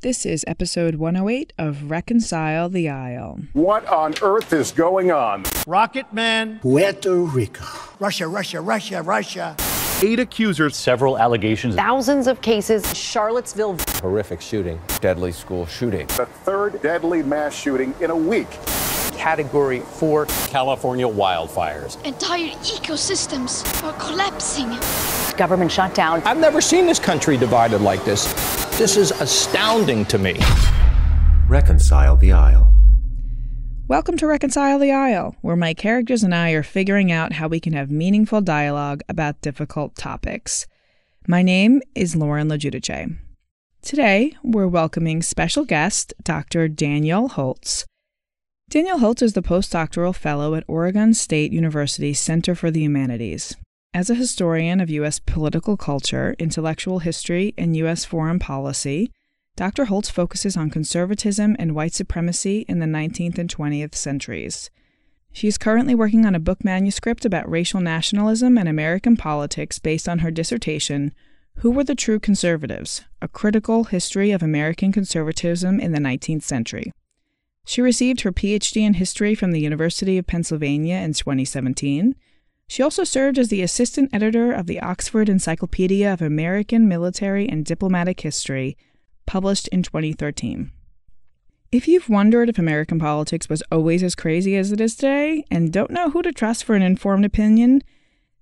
This is episode 108 of Reconcile the Aisle. What on earth is going on? Rocket Man. Puerto Rico. Russia, Russia, Russia, Russia. Eight accusers. Several allegations. Thousands of cases. Charlottesville. Horrific shooting. Deadly school shooting. The third deadly mass shooting in a week. Category 4. California wildfires. Entire ecosystems are collapsing. Government shutdown. I've never seen this country divided like this. This is astounding to me. Reconcile the Aisle. Welcome to Reconcile the Aisle, where my characters and I are figuring out how we can have meaningful dialogue about difficult topics. My name is Lauren LoGiudice. Today, we're welcoming special guest Dr. Danielle Holtz. Danielle Holtz is the postdoctoral fellow at Oregon State University Center for the Humanities. As a historian of U.S. political culture, intellectual history, and U.S. foreign policy, Dr. Holtz focuses on conservatism and white supremacy in the 19th and 20th centuries. She is currently working on a book manuscript about racial nationalism and American politics based on her dissertation, Who Were the True Conservatives? A Critical History of American Conservatism in the 19th Century. She received her PhD in history from the University of Pennsylvania in 2017 she also served as the assistant editor of the Oxford Encyclopedia of American Military and Diplomatic History, published in 2013. If you've wondered if American politics was always as crazy as it is today and don't know who to trust for an informed opinion,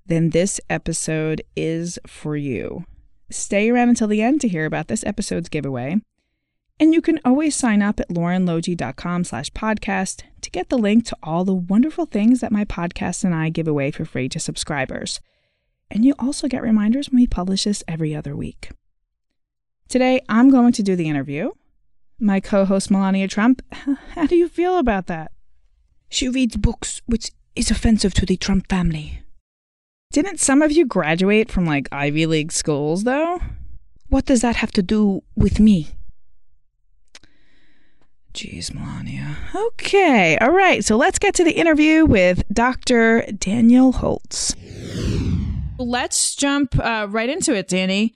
then this episode is for you. Stay around until the end to hear about this episode's giveaway. And you can always sign up at laurenlogie.com slash podcast to get the link to all the wonderful things that my podcast and I give away for free to subscribers. And you also get reminders when we publish this every other week. Today, I'm going to do the interview. My co host, Melania Trump, how do you feel about that? She reads books, which is offensive to the Trump family. Didn't some of you graduate from like Ivy League schools, though? What does that have to do with me? Jeez, Melania. Okay, all right, so let's get to the interview with Dr. Danielle Holtz. Let's jump uh, right into it, Danny.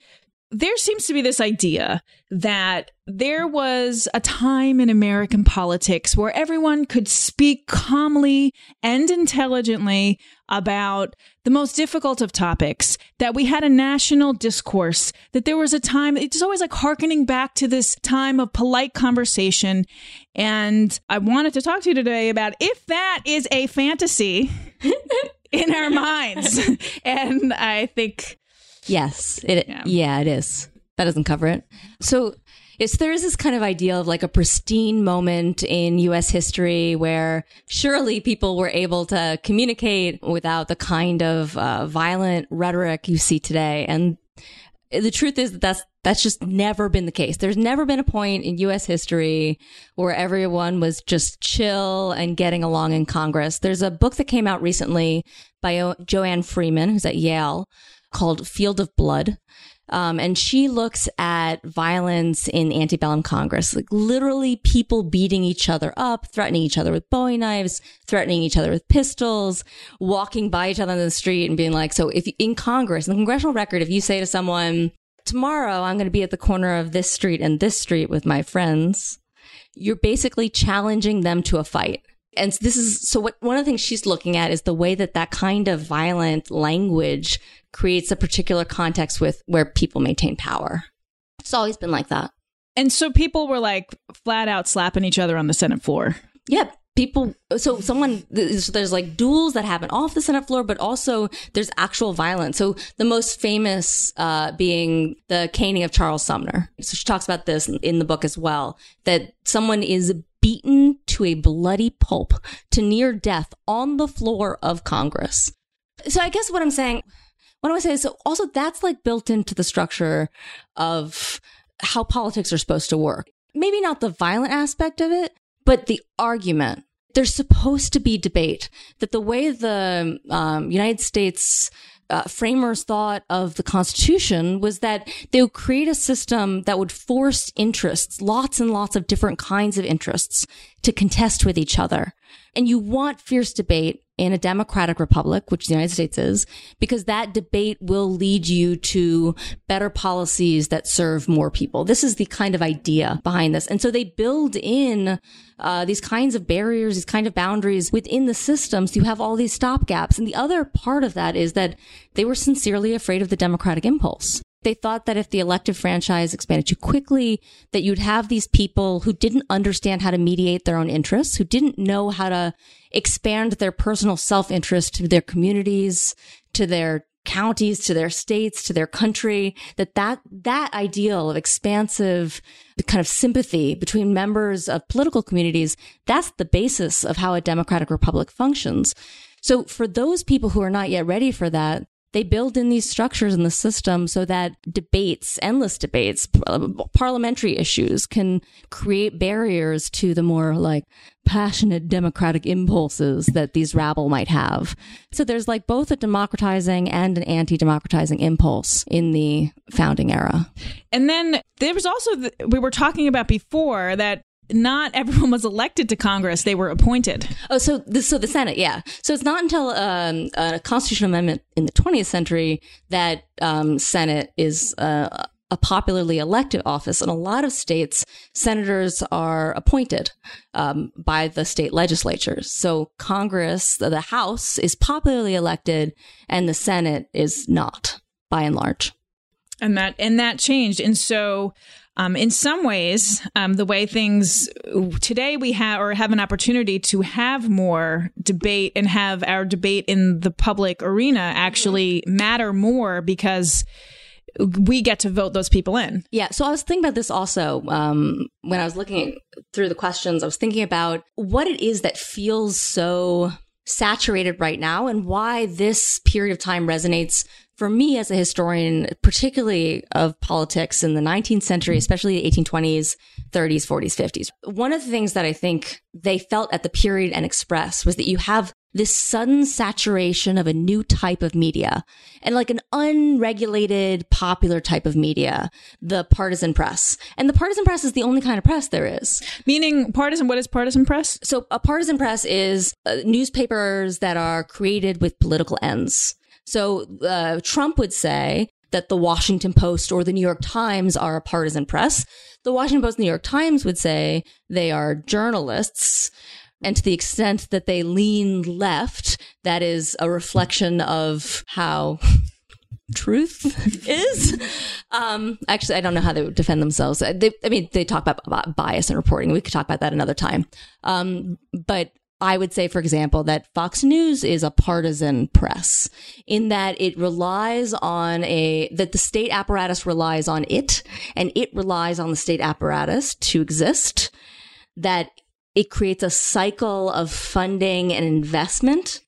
There seems to be this idea that there was a time in American politics where everyone could speak calmly and intelligently about the most difficult of topics, that we had a national discourse, that there was a time, it's always like harkening back to this time of polite conversation. And I wanted to talk to you today about if that is a fantasy in our minds. and I think. Yes, it, yeah. yeah, it is. That doesn't cover it. So it's there is this kind of idea of like a pristine moment in US history where surely people were able to communicate without the kind of uh, violent rhetoric you see today. And the truth is that that's that's just never been the case. There's never been a point in US history where everyone was just chill and getting along in Congress. There's a book that came out recently by Joanne Freeman, who's at Yale, called Field of Blood. Um, and she looks at violence in antebellum Congress, like literally people beating each other up, threatening each other with Bowie knives, threatening each other with pistols, walking by each other on the street and being like, so if in Congress, in the congressional record, if you say to someone, tomorrow I'm going to be at the corner of this street and this street with my friends, you're basically challenging them to a fight. And this is so what one of the things she's looking at is the way that that kind of violent language creates a particular context with where people maintain power. It's always been like that. And so people were like flat out slapping each other on the Senate floor. Yep. People, so someone, there's, there's like duels that happen off the Senate floor, but also there's actual violence. So the most famous uh, being the caning of Charles Sumner. So she talks about this in the book as well, that someone is beaten to a bloody pulp to near death on the floor of Congress. So I guess what I'm saying, what do I say? So also that's like built into the structure of how politics are supposed to work. Maybe not the violent aspect of it, but the argument. There's supposed to be debate that the way the um, United States uh, framers thought of the Constitution was that they would create a system that would force interests, lots and lots of different kinds of interests, to contest with each other. And you want fierce debate in a democratic republic, which the United States is, because that debate will lead you to better policies that serve more people. This is the kind of idea behind this. And so they build in uh, these kinds of barriers, these kind of boundaries within the systems. So you have all these stopgaps. And the other part of that is that they were sincerely afraid of the democratic impulse. They thought that if the elective franchise expanded too quickly, that you'd have these people who didn't understand how to mediate their own interests, who didn't know how to expand their personal self-interest to their communities, to their counties, to their states, to their country, that that, that ideal of expansive kind of sympathy between members of political communities, that's the basis of how a democratic republic functions. So for those people who are not yet ready for that, they build in these structures in the system so that debates, endless debates, uh, parliamentary issues can create barriers to the more like passionate democratic impulses that these rabble might have. So there's like both a democratizing and an anti-democratizing impulse in the founding era. And then there was also, the, we were talking about before that not everyone was elected to Congress; they were appointed. Oh, so the, so the Senate, yeah. So it's not until um, a constitutional amendment in the 20th century that um, Senate is. Uh, a popularly elected office. In a lot of states, senators are appointed um, by the state legislatures. So Congress, the House, is popularly elected, and the Senate is not, by and large. And that and that changed. And so um, in some ways, um, the way things today we have or have an opportunity to have more debate and have our debate in the public arena actually matter more because we get to vote those people in. Yeah. So I was thinking about this also um, when I was looking through the questions. I was thinking about what it is that feels so saturated right now and why this period of time resonates for me as a historian, particularly of politics in the 19th century, especially the 1820s, 30s, 40s, 50s, one of the things that I think they felt at the period and express was that you have this sudden saturation of a new type of media and like an unregulated popular type of media, the partisan press. And the partisan press is the only kind of press there is. Meaning partisan, what is partisan press? So a partisan press is uh, newspapers that are created with political ends. So uh, Trump would say that the Washington Post or the New York Times are a partisan press. The Washington Post and the New York Times would say they are journalists. And to the extent that they lean left, that is a reflection of how truth is. Um, actually, I don't know how they would defend themselves. They, I mean, they talk about, bias in reporting. We could talk about that another time. Um, but I would say, for example, that Fox News is a partisan press in that it relies on a, that the state apparatus relies on it and it relies on the state apparatus to exist, that it creates a cycle of funding and investment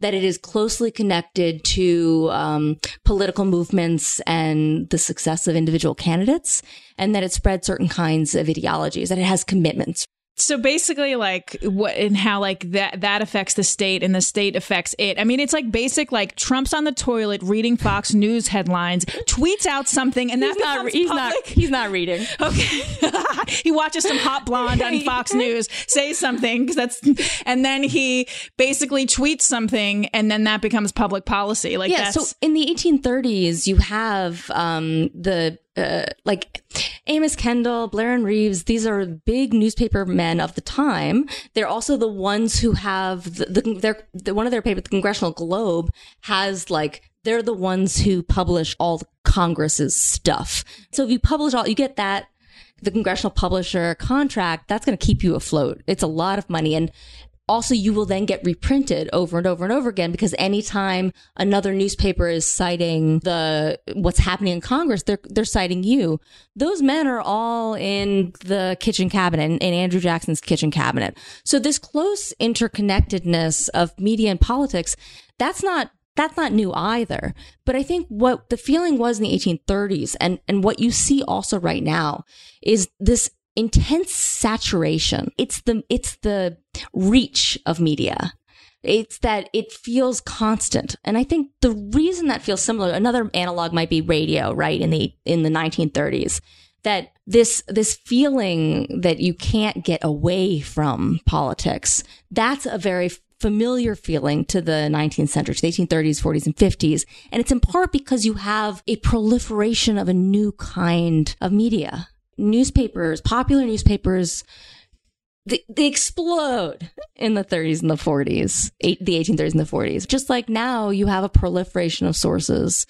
that it is closely connected to um, political movements and the success of individual candidates, and that it spreads certain kinds of ideologies, that it has commitments so basically like what and how like that that affects the state and the state affects it. I mean it's like basic like trump's on the toilet reading fox news headlines tweets out something and that's not he's public. not he's not reading. Okay. He watches some hot blonde on fox news say something because that's and then he basically tweets something and then that becomes public policy. Like yeah so in the 1830s you have um the uh, like Amos Kendall, Blair and Rives, these are big newspaper men of the time. They're also the ones who have the, the, their, the, one of their papers, the Congressional Globe, has like, they're the ones who publish all Congress's stuff. So if you publish all, you get that the congressional publisher contract, that's going to keep you afloat. It's a lot of money. And also you will then get reprinted over and over and over again because anytime another newspaper is citing the what's happening in Congress, they're they're citing you. Those men are all in the kitchen cabinet in, in Andrew Jackson's kitchen cabinet. So this close interconnectedness of media and politics, that's not that's not new either. But I think what the feeling was in the 1830s and, and what you see also right now is this intense saturation. It's the, it's the reach of media. It's that it feels constant. And I think the reason that feels similar, another analog might be radio, right? In the, in the 1930s that this this feeling that you can't get away from politics that's a very familiar feeling to the 19th century, to the 1830s, 40s, and 50s. And it's in part because you have a proliferation of a new kind of media. Newspapers, popular newspapers, they, they explode in the 30s and the 40s, eight, the 1830s and the 40s. Just like now, you have a proliferation of sources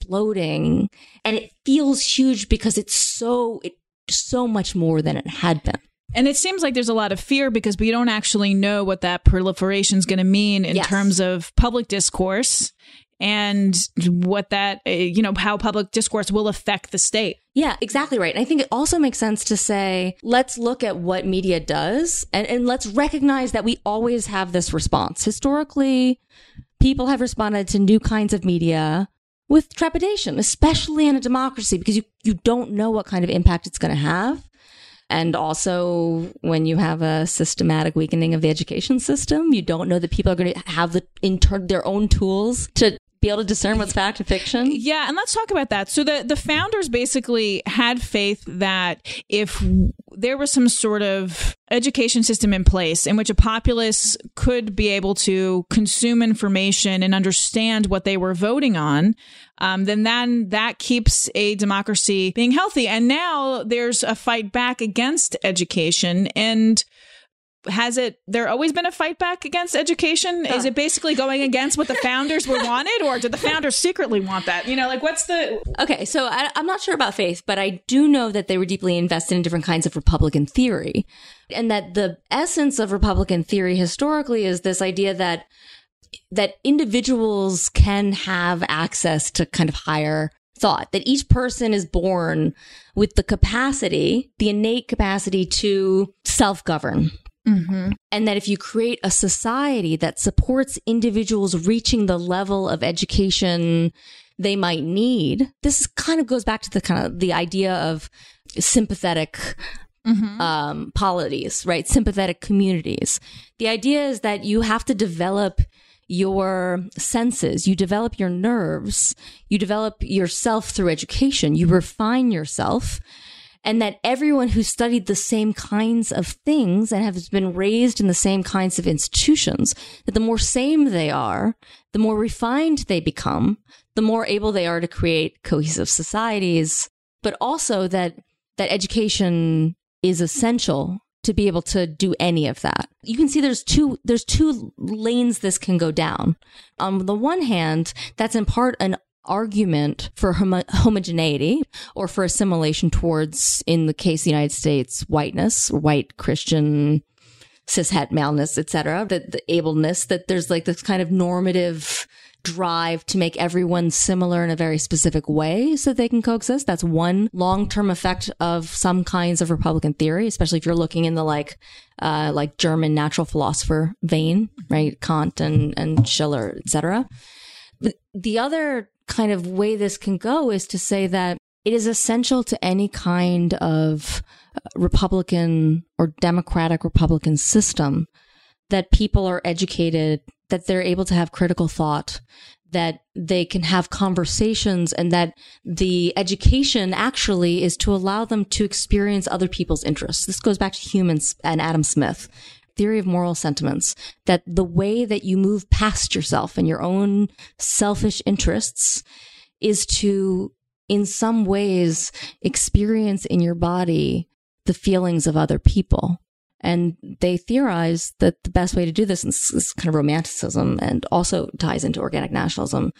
exploding, and it feels huge because it's so it, so much more than it had been. And it seems like there's a lot of fear because we don't actually know what that proliferation is going to mean in Yes. terms of public discourse and what that, uh, you know, how public discourse will affect the state. Yeah, exactly right. And I think it also makes sense to say, let's look at what media does and, and let's recognize that we always have this response. Historically, people have responded to new kinds of media with trepidation, especially in a democracy, because you, you don't know what kind of impact it's going to have. And also, when you have a systematic weakening of the education system, you don't know that people are going to have the inter- their own tools to be able to discern what's fact and fiction. Yeah, and let's talk about that. So the the founders basically had faith that if there was some sort of education system in place in which a populace could be able to consume information and understand what they were voting on, um, then then that keeps a democracy being healthy. And now there's a fight back against education and has it there always been a fight back against education? Is it basically going against what the founders were wanted or did the founders secretly want that? You know like what's the Okay, so I, I'm not sure about faith, but I do know that they were deeply invested in different kinds of Republican theory. And that the essence of Republican theory historically is this idea that that individuals can have access to kind of higher thought, that each person is born with the capacity, the innate capacity to self govern. And that if you create a society that supports individuals reaching the level of education they might need, this kind of goes back to the kind of the idea of sympathetic um, polities, right? Sympathetic communities. The idea is that you have to develop your senses, you develop your nerves, you develop yourself through education, you refine yourself and that everyone who studied the same kinds of things and has been raised in the same kinds of institutions, that the more same they are, the more refined they become, the more able they are to create cohesive societies, but also that that education is essential to be able to do any of that. You can see there's two there's two lanes this can go down. On the one hand, that's in part an argument for homo- homogeneity or for assimilation towards, in the case of the United States, whiteness, white Christian, cishet maleness, etc. That the ableness that there's like this kind of normative drive to make everyone similar in a very specific way so they can coexist. That's one long-term effect of some kinds of Republican theory, especially if you're looking in the like, uh, like German natural philosopher vein, right? Kant and, and Schiller, etc. The other kind of way this can go is to say that it is essential to any kind of uh, Republican or Democratic Republican system that people are educated, that they're able to have critical thought, that they can have conversations, and that the education actually is to allow them to experience other people's interests. This goes back to Hume's and Adam Smith theory of moral sentiments that the way that you move past yourself and your own selfish interests is to in some ways experience in your body the feelings of other people and they theorize that the best way to do this, and this is kind of romanticism and also ties into organic nationalism,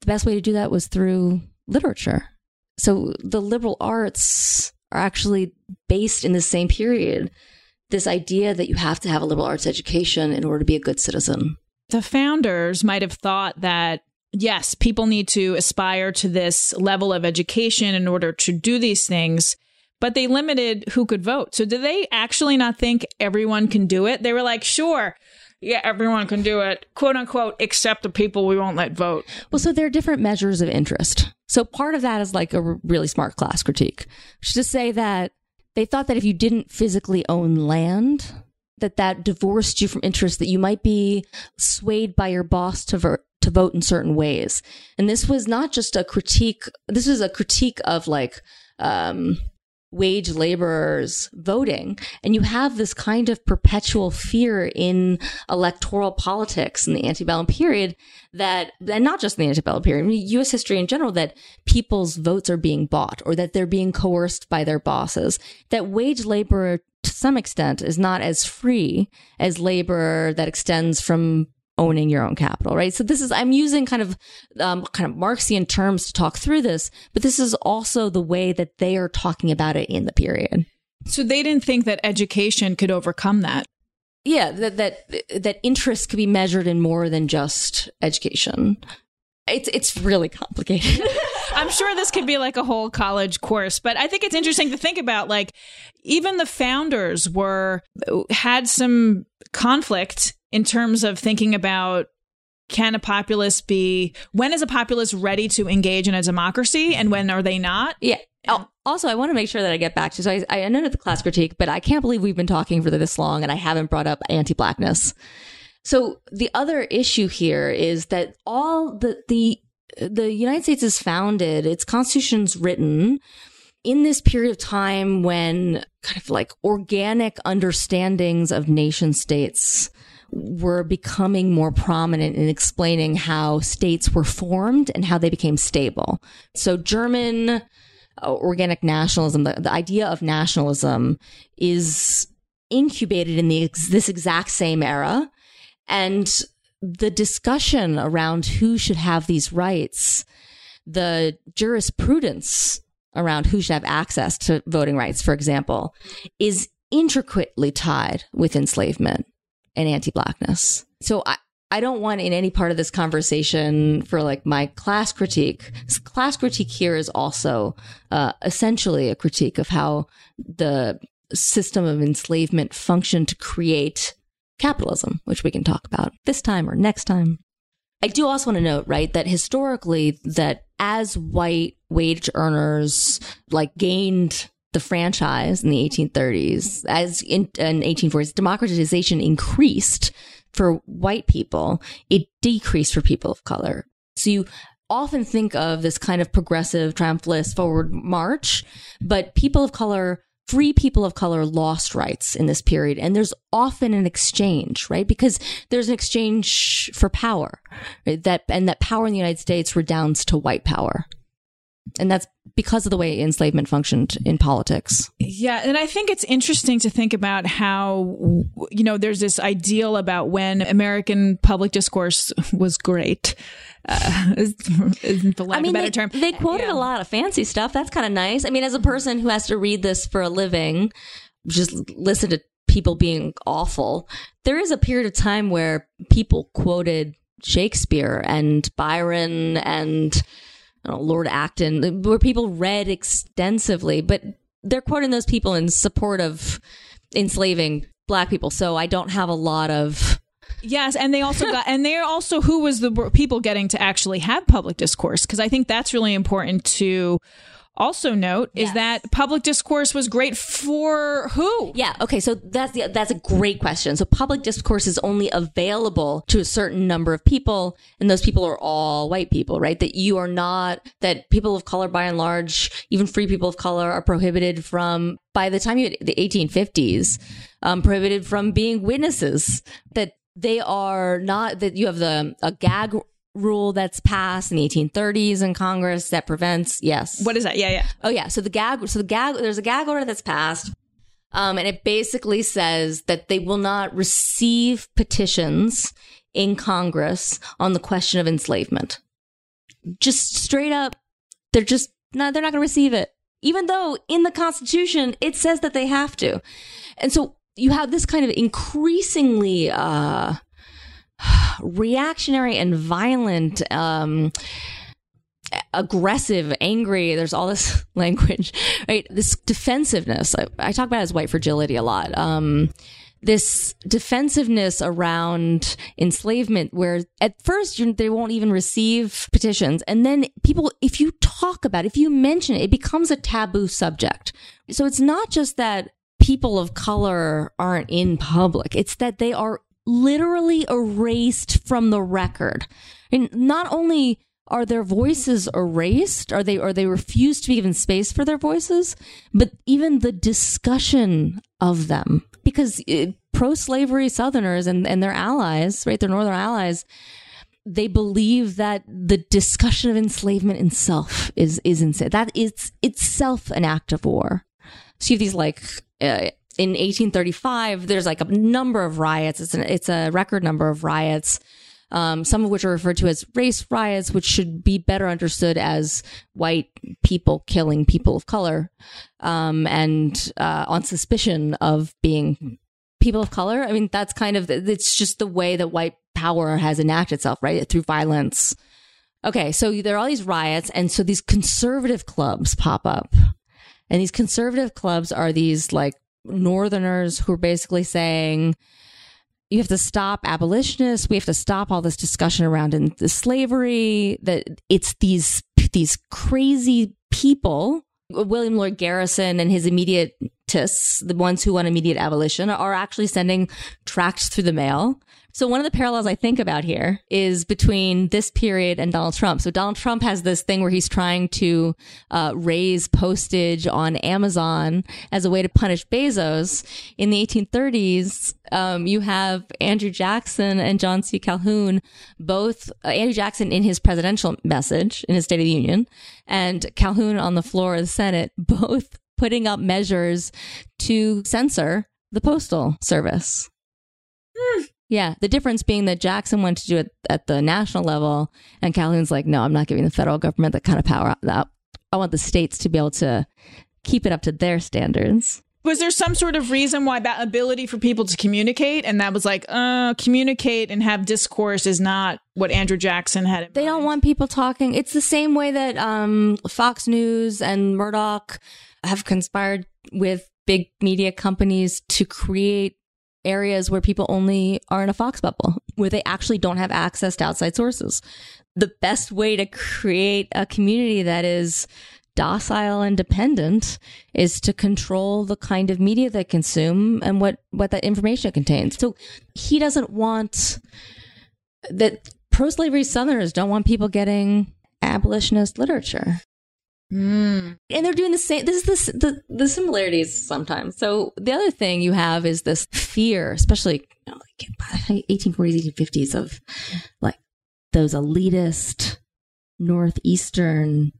the best way to do that was through literature. So the liberal arts are actually based in the same period this idea that you have to have a liberal arts education in order to be a good citizen. the founders might have thought that yes, people need to aspire to this level of education in order to do these things, but they limited who could vote. So did they actually not think everyone can do it? They were like, sure, yeah, everyone can do it, quote unquote, except the people we won't let vote. Well, so there are different measures of interest. So part of that is like a really smart class critique, which is to say that they thought that if you didn't physically own land, that that divorced you from interest, that you might be swayed by your boss to vote to vote in certain ways. And this was not just a critique. This was a critique of like um, wage laborers voting. And you have this kind of perpetual fear in electoral politics in the antebellum period that, and not just in the antebellum period, I mean, US history in general, that people's votes are being bought or that they're being coerced by their bosses, that wage labor to some extent is not as free as labor that extends from owning your own capital, right? So this is, I'm using kind of, um, kind of Marxian terms to talk through this, but this is also the way that they are talking about it in the period. So they didn't think that education could overcome that. Yeah, that, that, that interest could be measured in more than just education. It's, it's really complicated. I'm sure this could be like a whole college course, but I think it's interesting to think about like even the founders were had some conflict in terms of thinking about can a populace be when is a populace ready to engage in a democracy and when are they not? Yeah. Oh, also, I want to make sure that I get back to so I, I know the class critique, but I can't believe we've been talking for this long and I haven't brought up anti-blackness. So the other issue here is that all the the the United States is founded, its constitution's written in this period of time when kind of like organic understandings of nation states were becoming more prominent in explaining how states were formed and how they became stable. So German uh, organic nationalism, the, the idea of nationalism is incubated in the, this exact same era. And the discussion around who should have these rights, the jurisprudence around who should have access to voting rights, for example, is intricately tied with enslavement and anti-blackness. So I, I don't want in any part of this conversation for like my class critique. Class critique here is also uh, essentially a critique of how the system of enslavement functioned to create capitalism, which we can talk about this time or next time. I do also want to note, right, that historically that as white wage earners like gained the franchise in the 1830s, as in, in 1840s, democratization increased for white people, it decreased for people of color. So you often think of this kind of progressive, triumphalist forward march, but people of color free people of color lost rights in this period. And there's often an exchange, right? Because there's an exchange for power right? that, and that power in the United States redounds to white power. And that's because of the way enslavement functioned in politics. Yeah. And I think it's interesting to think about how, you know, there's this ideal about when American public discourse was great. Uh, is, is the lack I mean, of a better they, term. They quoted yeah. a lot of fancy stuff. That's kind of nice. I mean, as a person who has to read this for a living, just listen to people being awful, there is a period of time where people quoted Shakespeare and Byron and know, Lord Acton, where people read extensively, but they're quoting those people in support of enslaving black people. So I don't have a lot of. Yes, and they also got, and they're also who was the people getting to actually have public discourse because I think that's really important to also note yes. is that public discourse was great for who? Yeah. Okay. So that's the, that's a great question. So public discourse is only available to a certain number of people, and those people are all white people, right? That you are not that people of color, by and large, even free people of color, are prohibited from. By the time you the 1850s, um, prohibited from being witnesses. That they are not that you have the a gag rule that's passed in the 1830s in Congress that prevents yes. What is that? Yeah, yeah. Oh yeah. So the gag so the gag there's a gag order that's passed. Um, and it basically says that they will not receive petitions in Congress on the question of enslavement. Just straight up, they're just no, they're not going to receive it, even though in the Constitution it says that they have to. And so you have this kind of increasingly uh, reactionary and violent, um, aggressive, angry. There's all this language, right? This defensiveness. I, I talk about as white fragility a lot. Um, this defensiveness around enslavement where at first they won't even receive petitions and then people if you talk about it, if you mention it it becomes a taboo subject so it's not just that people of color aren't in public it's that they are literally erased from the record. And not only are their voices erased? Are they, are they refused to be given space for their voices? But even the discussion of them, because pro slavery Southerners and, and their allies, right, their Northern allies, they believe that the discussion of enslavement itself is, is insane. That is itself an act of war. So you have these like, uh, in 1835, there's like a number of riots. It's an, it's a record number of riots um, some of which are referred to as race riots, which should be better understood as white people killing people of color, um, and uh, on suspicion of being people of color. I mean, that's kind of it's just the way that white power has enacted itself, right, through violence. Okay, so there are all these riots, and so these conservative clubs pop up, and these conservative clubs are these like Northerners who are basically saying you have to stop abolitionists. We have to stop all this discussion around in the slavery. That it's these these crazy people. William Lloyd Garrison and his immediatists, the ones who want immediate abolition, are actually sending tracts through the mail so one of the parallels I think about here is between this period and Donald Trump. So Donald Trump has this thing where he's trying to uh, raise postage on Amazon as a way to punish Bezos. In the 1830s, um, you have Andrew Jackson and John C. Calhoun, both uh, Andrew Jackson in his presidential message in his State of the Union, and Calhoun on the floor of the Senate, both putting up measures to censor the postal service. Yeah, the difference being that Jackson wanted to do it at the national level, and Calhoun's like, no, I'm not giving the federal government that kind of power. I want the states to be able to keep it up to their standards. Was there some sort of reason why that ability for people to communicate, and that was like, uh, communicate and have discourse is not what Andrew Jackson had. they mind. don't want people talking. It's the same way that um, Fox News and Murdoch have conspired with big media companies to create areas where people only are in a Fox bubble, where they actually don't have access to outside sources. The best way to create a community that is docile and dependent is to control the kind of media they consume and what, what that information contains. So he doesn't want that pro slavery Southerners don't want people getting abolitionist literature. Mm. And they're doing the same. This is the, the, the similarities sometimes. So the other thing you have is this fear, especially you know, like 1840s, 1850s, of like those elitist northeastern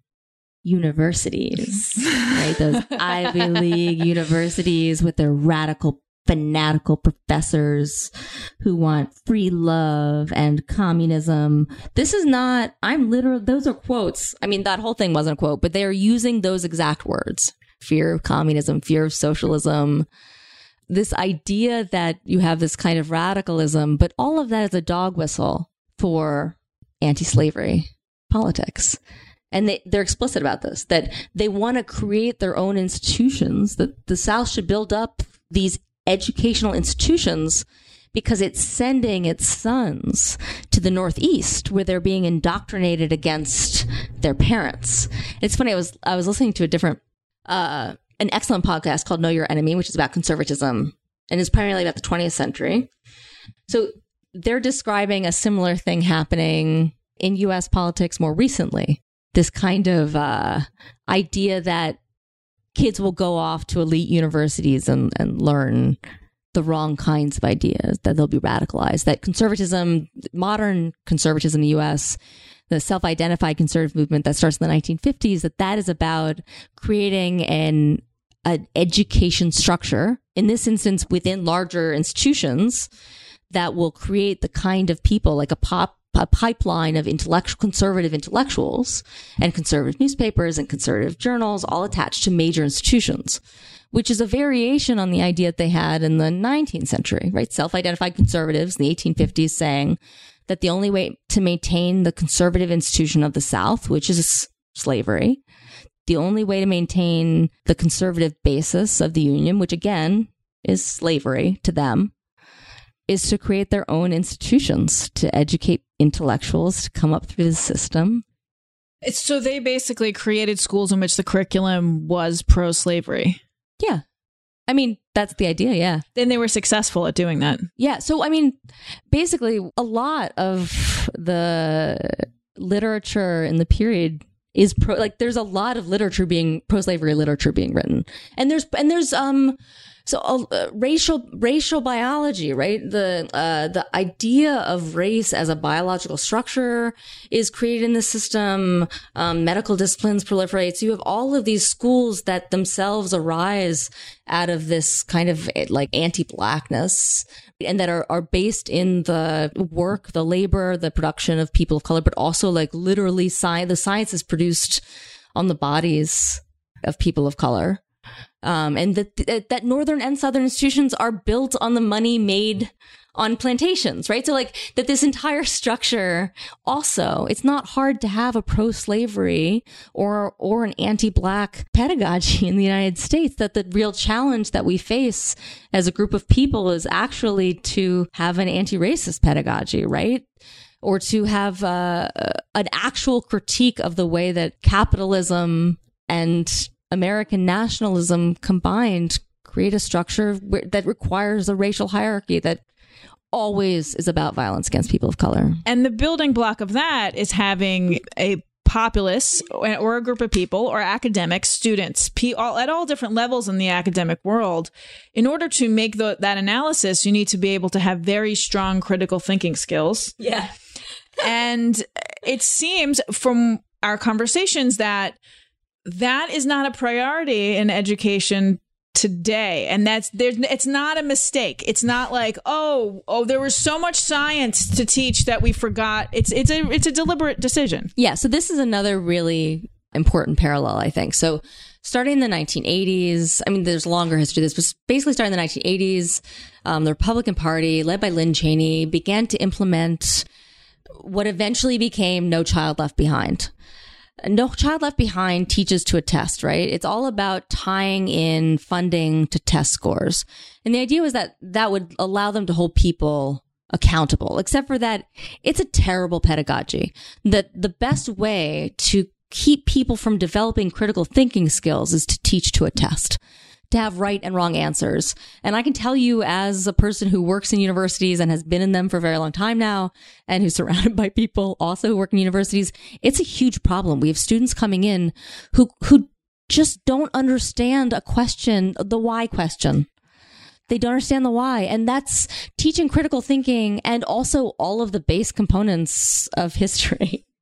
universities, right? Those Ivy League universities with their radical fanatical professors who want free love and communism. This is not, I'm literally, those are quotes. I mean, that whole thing wasn't a quote, but they are using those exact words fear of communism, fear of socialism. This idea that you have this kind of radicalism, but all of that is a dog whistle for anti slavery politics. And they, they're explicit about this, that they want to create their own institutions, that the South should build up these educational institutions because it's sending its sons to the Northeast where they're being indoctrinated against their parents. It's funny. I was, I was listening to a different, uh, an excellent podcast called Know Your Enemy, which is about conservatism and is primarily about the 20th century. So they're describing a similar thing happening in US politics more recently. This kind of, uh, idea that kids will go off to elite universities and, and learn the wrong kinds of ideas, that they'll be radicalized, that conservatism, modern conservatism in the US, the self-identified conservative movement that starts in the 1950s, that that is about creating an, an education structure, in this instance within larger institutions, that will create the kind of people like a pop a pipeline of intellectual, conservative intellectuals and conservative newspapers and conservative journals all attached to major institutions, which is a variation on the idea that they had in the 19th century, right? Self-identified conservatives in the 1850s saying that the only way to maintain the conservative institution of the South, which is slavery, the only way to maintain the conservative basis of the Union, which again is slavery to them, is to create their own institutions to educate intellectuals to come up through the system. So they basically created schools in which the curriculum was pro slavery. Yeah. I mean, that's the idea, yeah. Then they were successful at doing that. Yeah. So, I mean, basically, a lot of the literature in the period is pro like there's a lot of literature being pro slavery literature being written. And there's and there's um so uh, racial racial biology right? The uh, the idea of race as a biological structure is created in the system. Um, medical disciplines proliferate. So you have all of these schools that themselves arise out of this kind of like anti-blackness and that are, are based in the work the labor the production of people of color but also like literally the science is produced on the bodies of people of color. Um, and that that northern and southern institutions are built on the money made on plantations, right? So like that this entire structure also, it's not hard to have a pro-slavery or, or an anti-black pedagogy in the United States that the real challenge that we face as a group of people is actually to have an anti-racist pedagogy, right? Or to have uh, an actual critique of the way that capitalism and American nationalism combined create a structure that requires a racial hierarchy that always is about violence against people of color. And the building block of that is having a populace or a group of people or academics, students, all, at all different levels in the academic world. In order to make the, that analysis, you need to be able to have very strong critical thinking skills. Yeah. and it seems from our conversations that that is not a priority in education today. And that's there's it's not a mistake. It's not like oh oh there was so much science to teach that we forgot. It's it's a it's a deliberate decision. Yeah. So this is another really important parallel i think. So starting in the 1980s i mean there's longer history this was basically starting in the 1980s um, the republican party led by lynne cheney began to implement what eventually became no child left behind no Child Left Behind teaches to a test, right? It's all about tying in funding to test scores. And the idea was that that would allow them to hold people accountable, except for that it's a terrible pedagogy. That the best way to keep people from developing critical thinking skills is to teach to a test to have right and wrong answers. And I can tell you as a person who works in universities and has been in them for a very long time now and who's surrounded by people also who work in universities, it's a huge problem. We have students coming in who, who just don't understand a question, the why question. They don't understand the why. And that's teaching critical thinking and also all of the base components of history.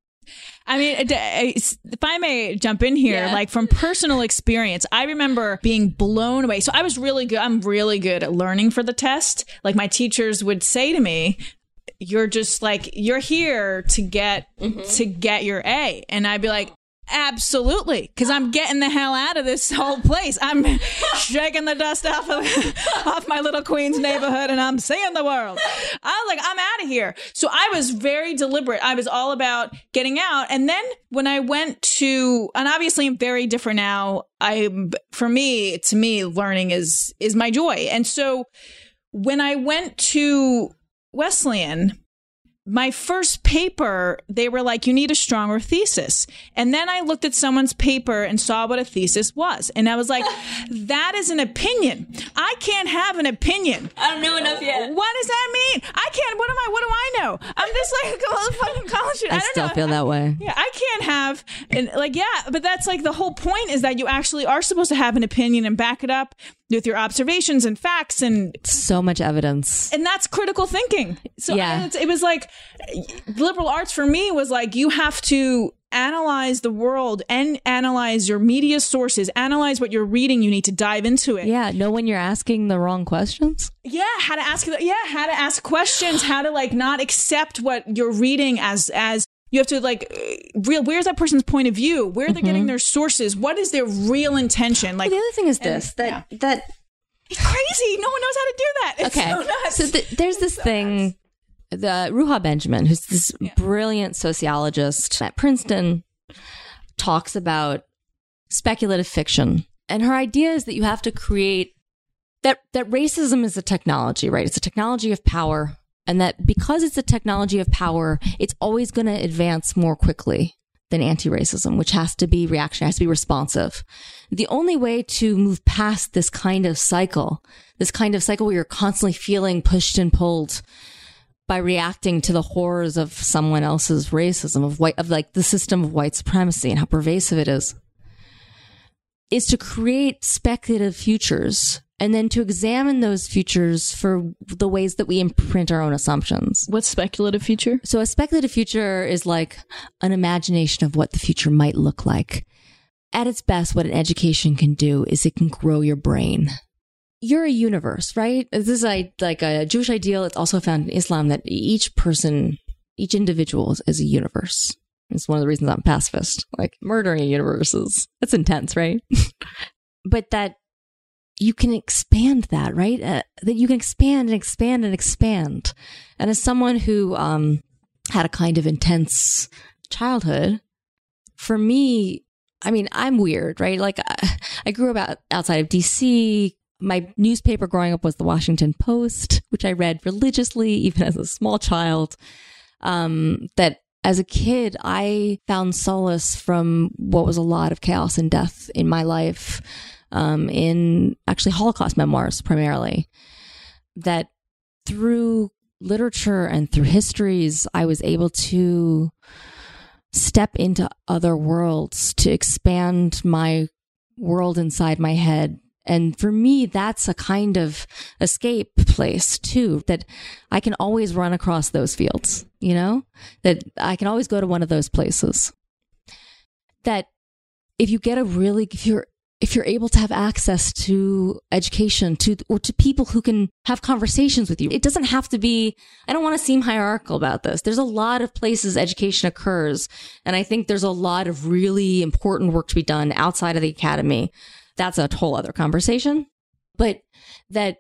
I mean, if I may jump in here, yeah. like from personal experience, I remember being blown away. So I was really good. I'm really good at learning for the test. Like my teachers would say to me, you're just like you're here to get mm-hmm. to get your A and I'd be like Absolutely, because I'm getting the hell out of this whole place. I'm shaking the dust off of off my little Queens neighborhood, and I'm seeing the world. I was like, I'm out of here. So I was very deliberate. I was all about getting out. And then when I went to, and obviously I'm very different now. I, for me, to me, learning is is my joy. And so when I went to Wesleyan, my first paper, they were like, you need a stronger thesis. And then I looked at someone's paper and saw what a thesis was. And I was like, that is an opinion. I can't have an opinion. I don't know enough yet. What does that mean? I can't, what am I, what do I know? I'm just like a fucking college student. I, I still know. feel that way. Yeah, I can't have, and like, yeah, but that's like the whole point is that you actually are supposed to have an opinion and back it up with your observations and facts and so much evidence. And that's critical thinking. So yeah. it was like liberal arts for me was like you have to analyze the world and analyze your media sources, analyze what you're reading. You need to dive into it. Yeah, know when you're asking the wrong questions. Yeah, how to ask. Yeah, how to ask questions. How to like not accept what you're reading as as you have to like real where's that person's point of view? Where are they mm-hmm. getting their sources? What is their real intention? Like well, the other thing is this and, that yeah. that it's crazy. No one knows how to do that. It's okay. so, so the, there's this so thing nuts. the ruha benjamin who's this yeah. brilliant sociologist at princeton talks about speculative fiction. And her idea is that you have to create that that racism is a technology right? It's a technology of power and that because it's a technology of power, it's always going to advance more quickly than anti-racism, which has to be reactionary, has to be responsive. The only way to move past this kind of cycle, this kind of cycle where you're constantly feeling pushed and pulled by reacting to the horrors of someone else's racism of white of like the system of white supremacy and how pervasive it is is to create speculative futures and then to examine those futures for the ways that we imprint our own assumptions. What's speculative future? So a speculative future is like an imagination of what the future might look like. At its best, what an education can do is it can grow your brain. You're a universe, right? This is like a Jewish ideal. It's also found in Islam that each person, each individual is a universe. It's one of the reasons I'm pacifist. Like murdering a universe is, it's intense, right? but that you can expand that, right? Uh, that you can expand and expand and expand. And as someone who um, had a kind of intense childhood, for me, I mean, I'm weird, right? Like I, I grew up out, outside of DC. My newspaper growing up was the Washington Post, which I read religiously, even as a small child. Um, that as a kid, I found solace from what was a lot of chaos and death in my life, um, in actually Holocaust memoirs primarily. That through literature and through histories, I was able to step into other worlds to expand my world inside my head and for me, that's a kind of escape place too, that I can always run across those fields, you know, that I can always go to one of those places. That if you get a really, if you're, if you're able to have access to education to or to people who can have conversations with you. It doesn't have to be i don't want to seem hierarchical about this. There's a lot of places education occurs and i think there's a lot of really important work to be done outside of the academy. That's a whole other conversation. But that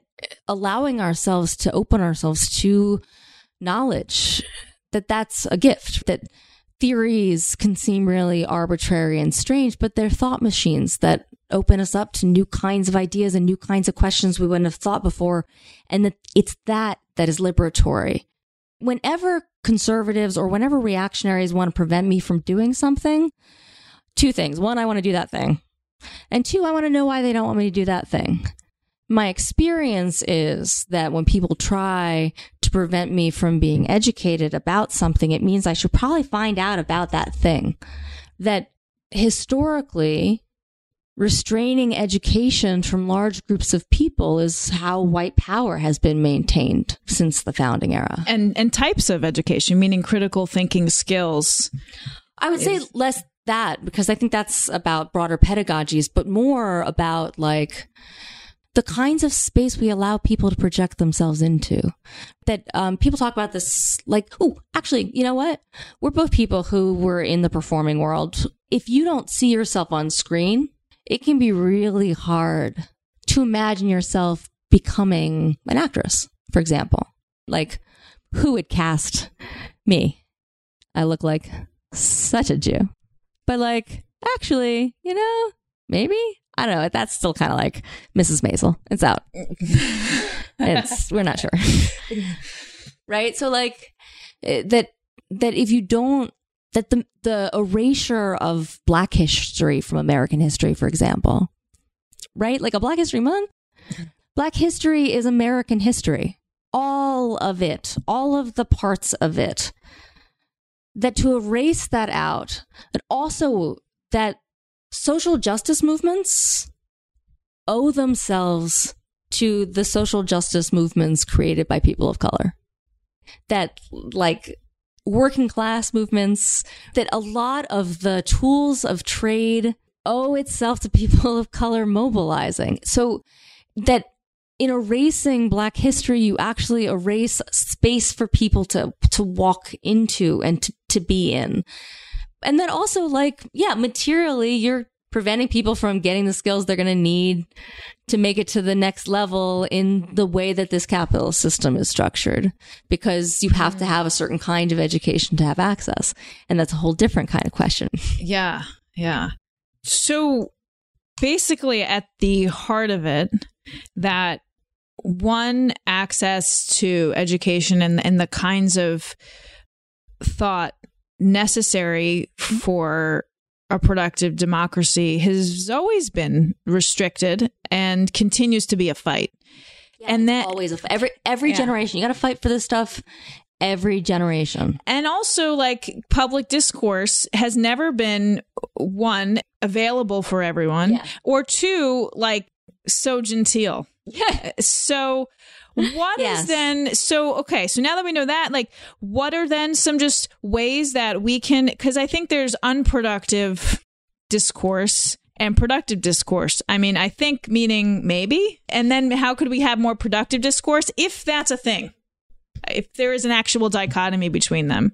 allowing ourselves to open ourselves to knowledge, that that's a gift, that theories can seem really arbitrary and strange, but they're thought machines that open us up to new kinds of ideas and new kinds of questions we wouldn't have thought before. And that it's that that is liberatory. Whenever conservatives or whenever reactionaries want to prevent me from doing something, two things. One, I want to do that thing. And two, I want to know why they don't want me to do that thing. My experience is that when people try to prevent me from being educated about something, it means I should probably find out about that thing. That historically, restraining education from large groups of people is how white power has been maintained since the founding era. And and types of education, meaning critical thinking skills. I would say less that because I think that's about broader pedagogies, but more about like the kinds of space we allow people to project themselves into. That um, people talk about this like, oh, actually, you know what? We're both people who were in the performing world. If you don't see yourself on screen, it can be really hard to imagine yourself becoming an actress, for example. Like, who would cast me? I look like such a Jew. But like, actually, you know, maybe I don't know. That's still kind of like Mrs. Maisel. It's out. it's we're not sure, right? So like eh, that that if you don't that the the erasure of Black history from American history, for example, right? Like a Black History Month, Black history is American history, all of it, all of the parts of it that to erase that out, but also that social justice movements owe themselves to the social justice movements created by people of color. That, like, working class movements, that a lot of the tools of trade owe itself to people of color mobilizing. So that in erasing black history you actually erase space for people to to walk into and to, to be in and then also like yeah materially you're preventing people from getting the skills they're going to need to make it to the next level in the way that this capitalist system is structured. Because you have to have a certain kind of education to have access. And that's a whole different kind of question. Yeah yeah. So basically at the heart of it that one access to education and, and the kinds of thought necessary mm-hmm. for a productive democracy has always been restricted and continues to be a fight. Yeah, and that always a, every every yeah. generation you got to fight for this stuff every generation. And also, like, public discourse has never been one, available for everyone, yeah. or two, like, so genteel. Yeah. So, what yes. is then so okay so now that we know that like what are then some just ways that we can because i think there's unproductive discourse and productive discourse. I mean, I think meaning maybe. And then how could we have more productive discourse if that's a thing? If there is an actual dichotomy between them.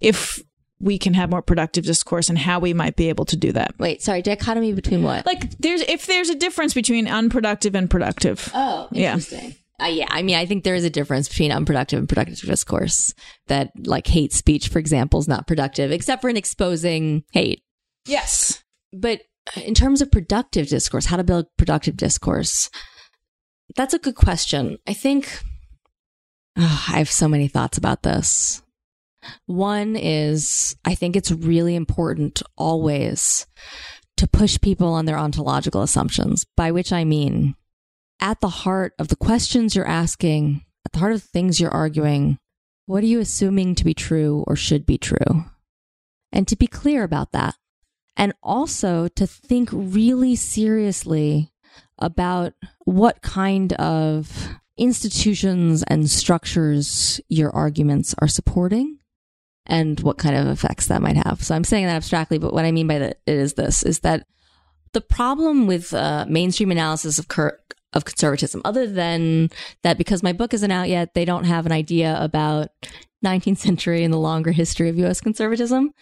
If we can have more productive discourse and how we might be able to do that. Wait, sorry, dichotomy between what? Like there's if there's a difference between unproductive and productive. Oh, interesting. Yeah. Uh, yeah, I mean, I think there is a difference between unproductive and productive discourse. That, like, hate speech, for example, is not productive, except for in exposing hate. Yes. But in terms of productive discourse, how to build productive discourse, that's a good question. I think oh, I have so many thoughts about this. One is I think it's really important always to push people on their ontological assumptions, by which I mean at the heart of the questions you're asking, at the heart of the things you're arguing, what are you assuming to be true or should be true? And to be clear about that and also to think really seriously about what kind of institutions and structures your arguments are supporting and what kind of effects that might have. So I'm saying that abstractly, but what I mean by that is this is that the problem with uh, mainstream analysis of cur- of conservatism, other than that, because my book isn't out yet, they don't have an idea about 19th century and the longer history of U.S. conservatism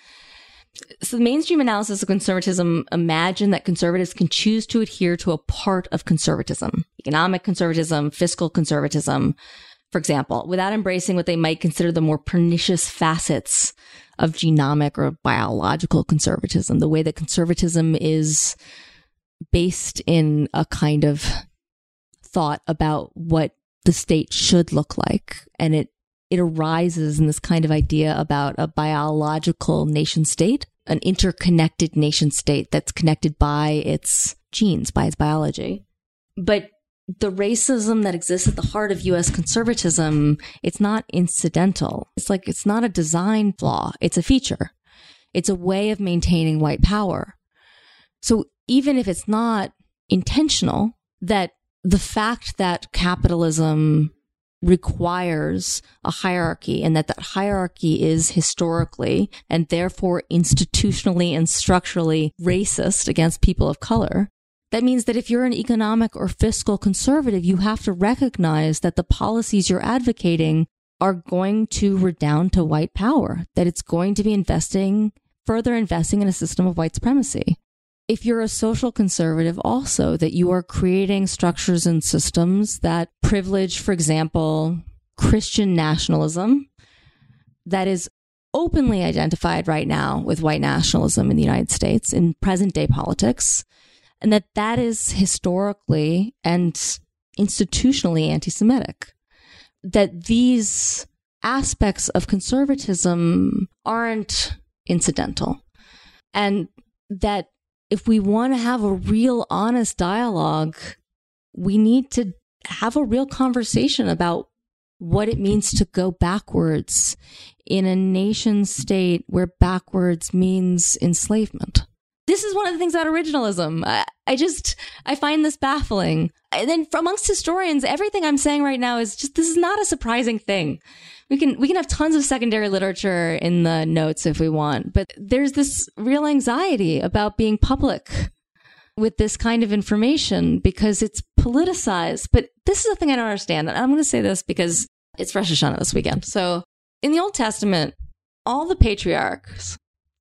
so the mainstream analysis of conservatism imagine that conservatives can choose to adhere to a part of conservatism, economic conservatism, fiscal conservatism, for example, without embracing what they might consider the more pernicious facets of genomic or biological conservatism, the way that conservatism is based in a kind of thought about what the state should look like. And it it arises in this kind of idea about a biological nation state, an interconnected nation state that's connected by its genes, by its biology. But the racism that exists at the heart of US conservatism, it's not incidental. It's like it's not a design flaw, it's a feature. It's a way of maintaining white power. So even if it's not intentional, that the fact that capitalism requires a hierarchy and that that hierarchy is historically and therefore institutionally and structurally racist against people of color. That means that if you're an economic or fiscal conservative, you have to recognize that the policies you're advocating are going to redound to white power, that it's going to be investing, further investing in a system of white supremacy if you're a social conservative, also that you are creating structures and systems that privilege, for example, Christian nationalism that is openly identified right now with white nationalism in the United States in present day politics, and that that is historically and institutionally anti Semitic. That these aspects of conservatism aren't incidental. And that if we want to have a real honest dialogue, we need to have a real conversation about what it means to go backwards in a nation state where backwards means enslavement. This is one of the things about originalism. I, I just, I find this baffling. And then amongst historians, everything I'm saying right now is just, this is not a surprising thing we can we can have tons of secondary literature in the notes if we want, but there's this real anxiety about being public with this kind of information because it's politicized. But this is the thing I don't understand. and I'm going to say this because it's Rosh Hashanah this weekend. So in the Old Testament, all the patriarchs,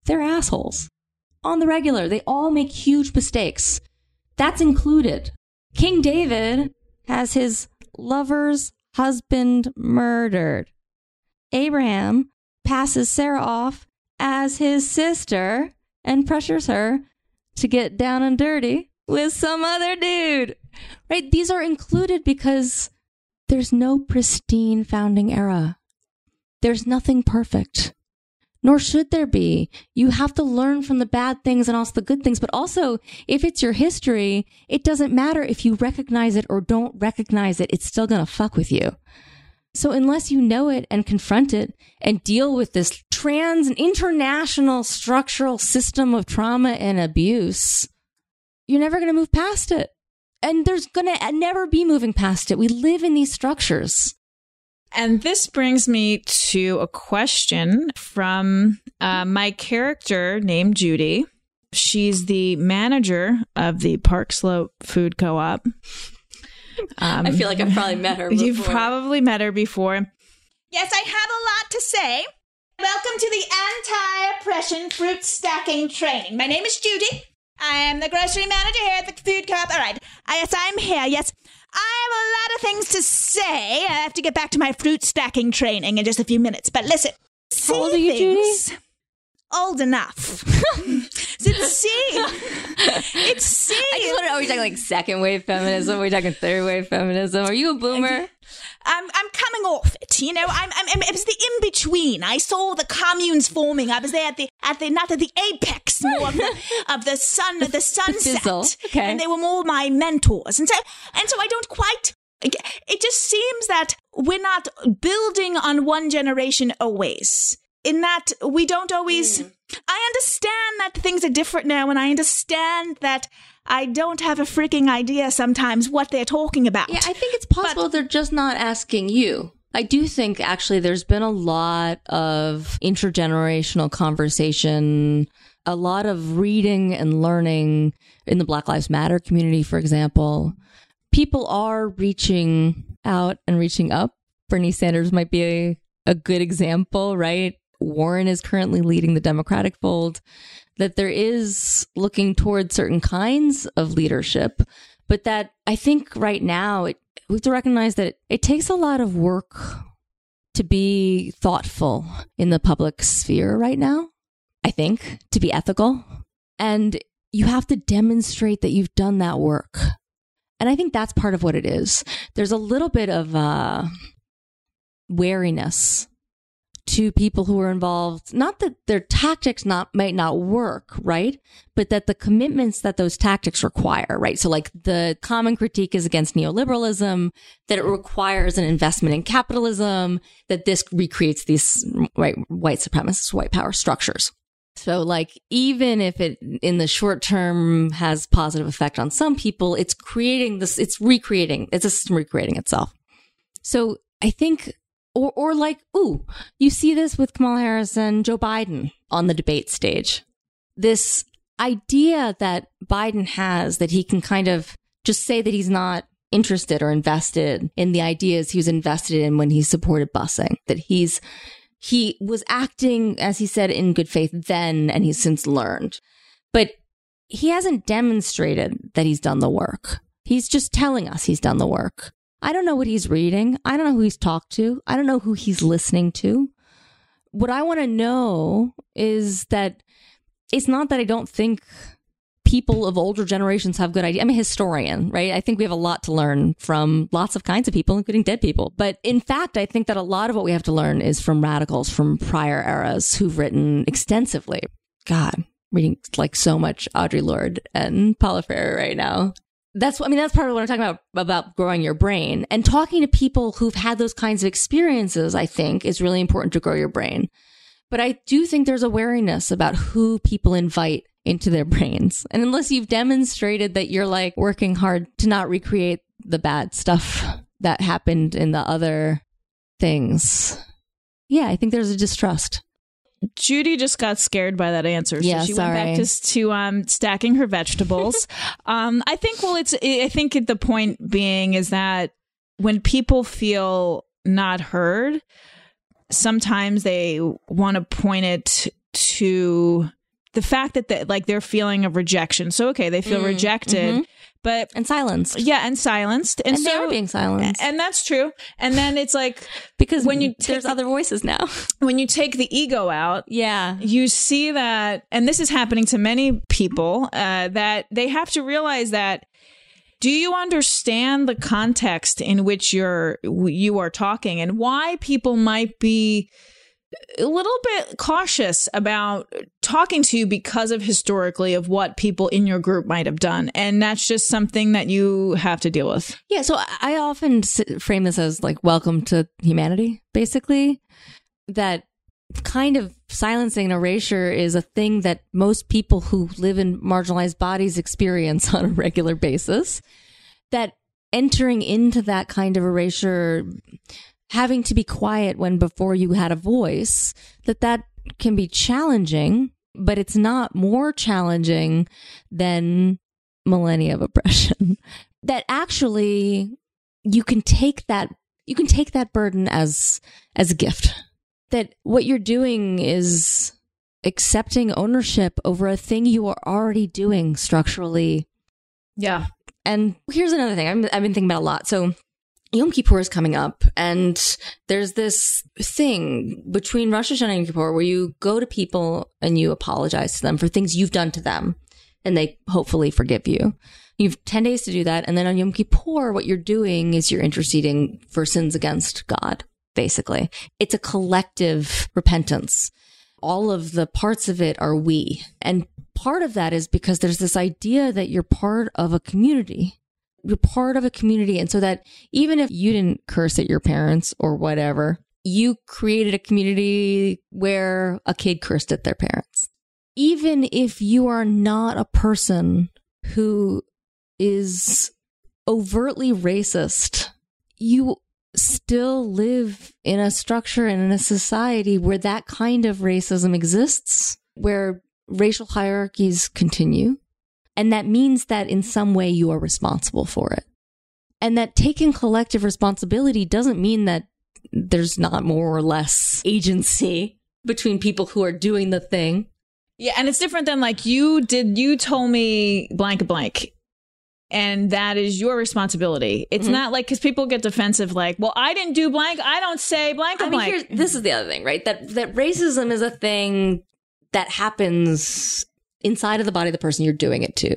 they're assholes. On the regular, they all make huge mistakes. That's included. King David has his lover's husband murdered. Abraham passes Sarah off as his sister and pressures her to get down and dirty with some other dude. Right? These are included because there's no pristine founding era. There's nothing perfect. Nor should there be. You have to learn from the bad things and also the good things. But also, if it's your history, it doesn't matter if you recognize it or don't recognize it. It's still going to fuck with you. So unless you know it and confront it and deal with this trans and international structural system of trauma and abuse, you're never going to move past it. And there's going to never be moving past it. We live in these structures. And this brings me to a question from uh, my character named Judy. She's the manager of the Park Slope Food Co op. Um, I feel like I've probably met her before. You've probably met her before. Yes, I have a lot to say. Welcome to the anti oppression fruit stacking training. My name is Judy. I am the grocery manager here at the food co-op. All right. Yes, I'm here. Yes. I have a lot of things to say. I have to get back to my fruit stacking training in just a few minutes. But listen, How old are you, things, Judy? Old enough. so see, it's see. I just want to know: Are we talking like second wave feminism? Are we talking third wave feminism? Are you a boomer? I'm I'm coming off it. You know, I'm, I'm it was the in between. I saw the communes forming. I was there at the at the not at the apex more of the, of the sun the sunset. okay. And they were more my mentors. And so and so I don't quite it just seems that we're not building on one generation always. In that we don't always mm. I understand that things are different now and I understand that I don't have a freaking idea sometimes what they're talking about. Yeah, I think it's possible but, they're just not asking you. I do think actually there's been a lot of intergenerational conversation, a lot of reading and learning in the Black Lives Matter community, for example. People are reaching out and reaching up. Bernie Sanders might be a, a good example, right? Warren is currently leading the Democratic fold, that there is looking towards certain kinds of leadership, but that I think right now it, we have to recognize that it takes a lot of work to be thoughtful in the public sphere right now. I think to be ethical. And you have to demonstrate that you've done that work. And I think that's part of what it is. There's a little bit of uh, wariness to people who are involved not that their tactics not might not work right? But that the commitments that those tactics require right? So like the common critique is against neoliberalism that it requires an investment in capitalism that this recreates these right white supremacist white power structures. So like even if it in the short term has positive effect on some people it's creating this it's recreating it's a system recreating itself. So i think or, or like, ooh, you see this with Kamala Harris and Joe Biden on the debate stage. This idea that Biden has that he can kind of just say that he's not interested or invested in the ideas he was invested in when he supported busing, that he's, he was acting, as he said, in good faith then, and he's since learned. But he hasn't demonstrated that he's done the work. He's just telling us he's done the work. I don't know what he's reading. I don't know who he's talked to. I don't know who he's listening to. What I want to know is that it's not that I don't think people of older generations have good ideas. I'm a historian, right? I think we have a lot to learn from lots of kinds of people, including dead people. But in fact, I think that a lot of what we have to learn is from radicals from prior eras who've written extensively. God, reading like so much Audre Lorde and Paulo Freire right now that's I mean that's part of what I'm talking about about growing your brain and talking to people who've had those kinds of experiences I think is really important to grow your brain. But I do think there's a wariness about who people invite into their brains. And unless you've demonstrated that you're like working hard to not recreate the bad stuff that happened in the other things. Yeah, I think there's a distrust. Judy just got scared by that answer, so yeah, she sorry. went back to, to um, stacking her vegetables. um, I think. Well, it's. I think the point being is that when people feel not heard, sometimes they want to point it to the fact that they, like they're feeling of rejection. So okay, they feel mm, rejected, mm-hmm. But and silenced. Yeah, and silenced, and, and so, they are being silenced, and that's true. And then it's like because when you there's other voices now. When you take the ego out, yeah, you see that, and this is happening to many people uh, that they have to realize that. Do you understand the context in which you're you are talking and why people might be a little bit cautious about talking to you because of historically of what people in your group might have done. And that's just something that you have to deal with. Yeah so i often frame this as like welcome to humanity basically. That kind of silencing and erasure is a thing that most people who live in marginalized bodies experience on a regular basis. That entering into that kind of erasure having to be quiet when before you had a voice, that that can be challenging, but it's not more challenging than millennia of oppression. that actually you can take that you can take that burden as as a gift. That what you're doing is accepting ownership over a thing you are already doing structurally. Yeah. And here's another thing I've, I've been thinking about a lot. So Yom Kippur is coming up, and there's this thing between Rosh Hashanah and Yom Kippur where you go to people and you apologize to them for things you've done to them, and they hopefully forgive you. You've 10 days to do that. And then on Yom Kippur, what you're doing is you're interceding for sins against God, basically. It's a collective repentance. All of the parts of it are we. And part of that is because there's this idea that you're part of a community you're part of a community. And so that even if you didn't curse at your parents or whatever, you created a community where a kid cursed at their parents. Even if you are not a person who is overtly racist, you still live in a structure and in a society where that kind of racism exists, where racial hierarchies continue, and that means that in some way you are responsible for it. And that taking collective responsibility doesn't mean that there's not more or less agency between people who are doing the thing. Yeah, and it's different than like you did you told me blank blank and that is your responsibility. It's mm-hmm. not like because people get defensive, like, "Well, I didn't do blank. I don't say blank I blank." Mean, this is the other thing, right? That that racism is a thing that happens inside of the body of the person you're doing it to.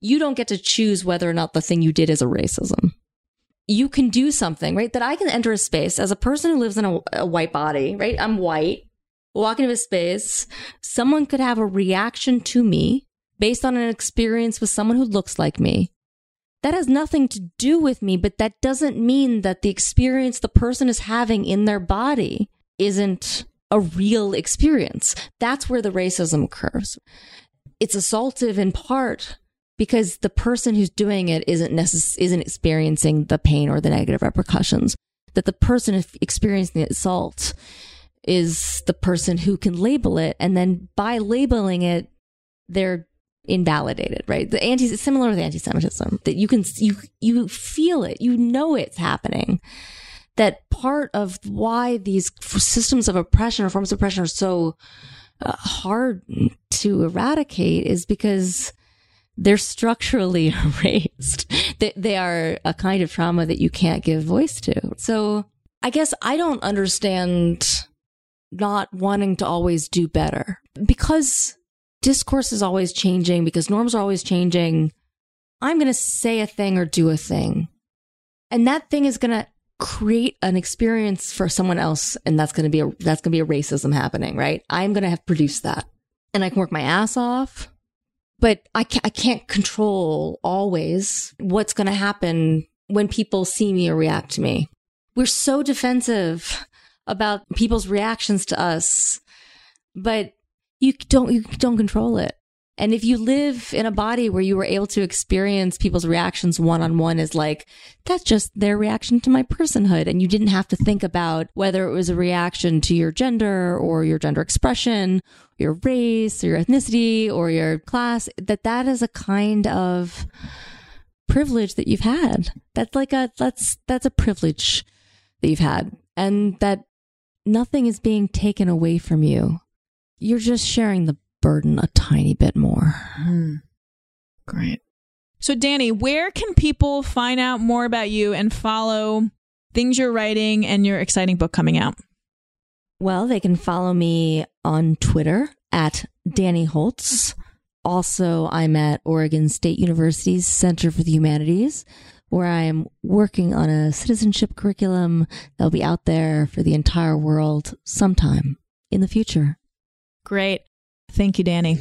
You don't get to choose whether or not the thing you did is a racism. You can do something, right? That I can enter a space as a person who lives in a, a white body, right? I'm white, walk into a space. Someone could have a reaction to me based on an experience with someone who looks like me. That has nothing to do with me, but that doesn't mean that the experience the person is having in their body isn't a real experience. That's where the racism occurs it's assaultive in part because the person who's doing it isn't necess- isn't experiencing the pain or the negative repercussions. That the person experiencing the assault is the person who can label it, and then by labeling it, they're invalidated. Right? The anti similar with anti-Semitism that you can you you feel it, you know it's happening. That part of why these systems of oppression or forms of oppression are so Uh, hard to eradicate is because they're structurally erased. They, they are a kind of trauma that you can't give voice to. So I guess I don't understand not wanting to always do better because discourse is always changing, because norms are always changing. I'm going to say a thing or do a thing. And that thing is going to create an experience for someone else and that's going to be a that's going to be a racism happening right? I'm going to have produced that. And i can work my ass off but i can't, I can't control always what's going to happen when people see me or react to me. We're so defensive about people's reactions to us but you don't you don't control it and if you live in a body where you were able to experience people's reactions one on one as like, that's just their reaction to my personhood. And you didn't have to think about whether it was a reaction to your gender or your gender expression, your race or your ethnicity or your class, that that is a kind of privilege that you've had. That's like a, that's, that's a privilege that you've had and that nothing is being taken away from you. You're just sharing the burden a tiny bit more. Mm. Great. So, Danny, where can people find out more about you and follow things you're writing and your exciting book coming out? Well, they can follow me on Twitter at Danny Holtz. Also, I'm at Oregon State University's Center for the Humanities, where I am working on a citizenship curriculum that'll be out there for the entire world sometime in the future. Great. Thank you, Danny.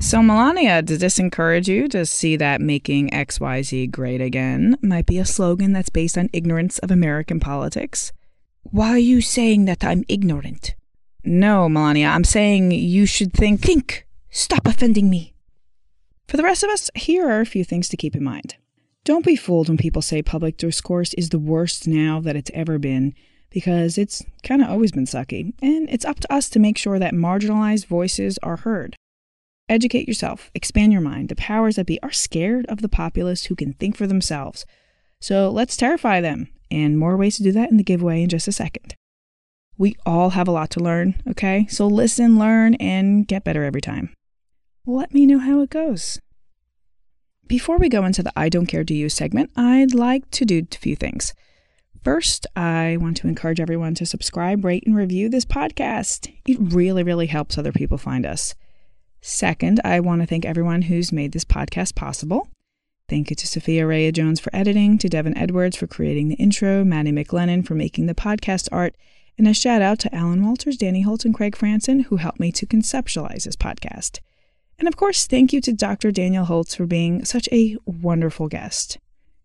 So, Melania, does this encourage you to see that making XYZ great again might be a slogan that's based on ignorance of American politics? Why are you saying that I'm ignorant? No, Melania, I'm saying you should think. Think! Stop offending me. For the rest of us, here are a few things to keep in mind. Don't be fooled when people say public discourse is the worst now that it's ever been, because it's kind of always been sucky, and it's up to us to make sure that marginalized voices are heard. Educate yourself, expand your mind. The powers that be are scared of the populace who can think for themselves. So let's terrify them, and more ways to do that in the giveaway in just a second. We all have a lot to learn, okay? So listen, learn, and get better every time. Let me know how it goes. Before we go into the I Don't Care Do You segment, I'd like to do a few things. First, I want to encourage everyone to subscribe, rate, and review this podcast. It really, really helps other people find us. Second, I want to thank everyone who's made this podcast possible. Thank you to Sophia Rhea Jones for editing, to Devin Edwards for creating the intro, Maddie McLennan for making the podcast art, and a shout out to Alan Walters, Danny Holt, and Craig Franson who helped me to conceptualize this podcast. And of course, thank you to Dr. Danielle Holtz for being such a wonderful guest.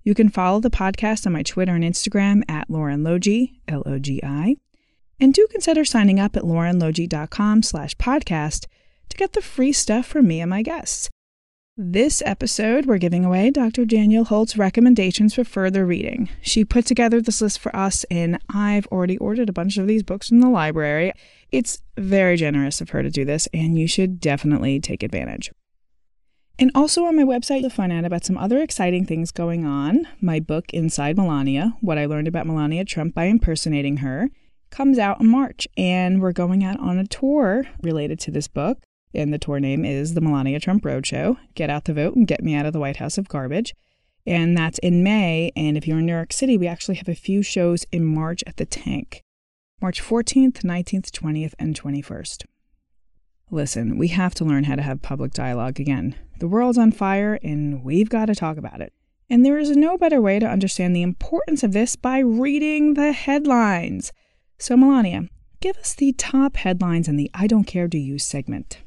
You can follow the podcast on my Twitter and Instagram at Lauren Logi, L-O-G-I. And do consider signing up at laurenlogi.com slash podcast to get the free stuff from me and my guests. This episode, we're giving away Dr. Danielle Holtz's recommendations for further reading. She put together this list for us, and I've already ordered a bunch of these books from the library. It's very generous of her to do this, and you should definitely take advantage. And also on my website, you'll find out about some other exciting things going on. My book, Inside Melania What I Learned About Melania Trump by Impersonating Her, comes out in March, and we're going out on a tour related to this book and the tour name is the Melania Trump Roadshow. Get out the vote and get me out of the White House of garbage. And that's in May. And if you're in New York City, we actually have a few shows in March at the Tank March 14th, 19th, 20th, and 21st. Listen, we have to learn how to have public dialogue again. The world's on fire, and we've got to talk about it. And there is no better way to understand the importance of this by reading the headlines. So, Melania, give us the top headlines in the I Don't Care Do You segment.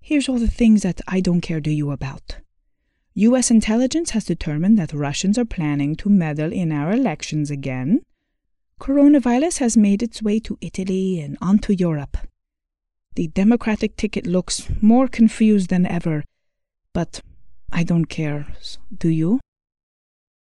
Here's all the things that I don't care do you about. U.S. intelligence has determined that Russians are planning to meddle in our elections again. Coronavirus has made its way to Italy and onto Europe. The Democratic ticket looks more confused than ever, but I don't care. Do you?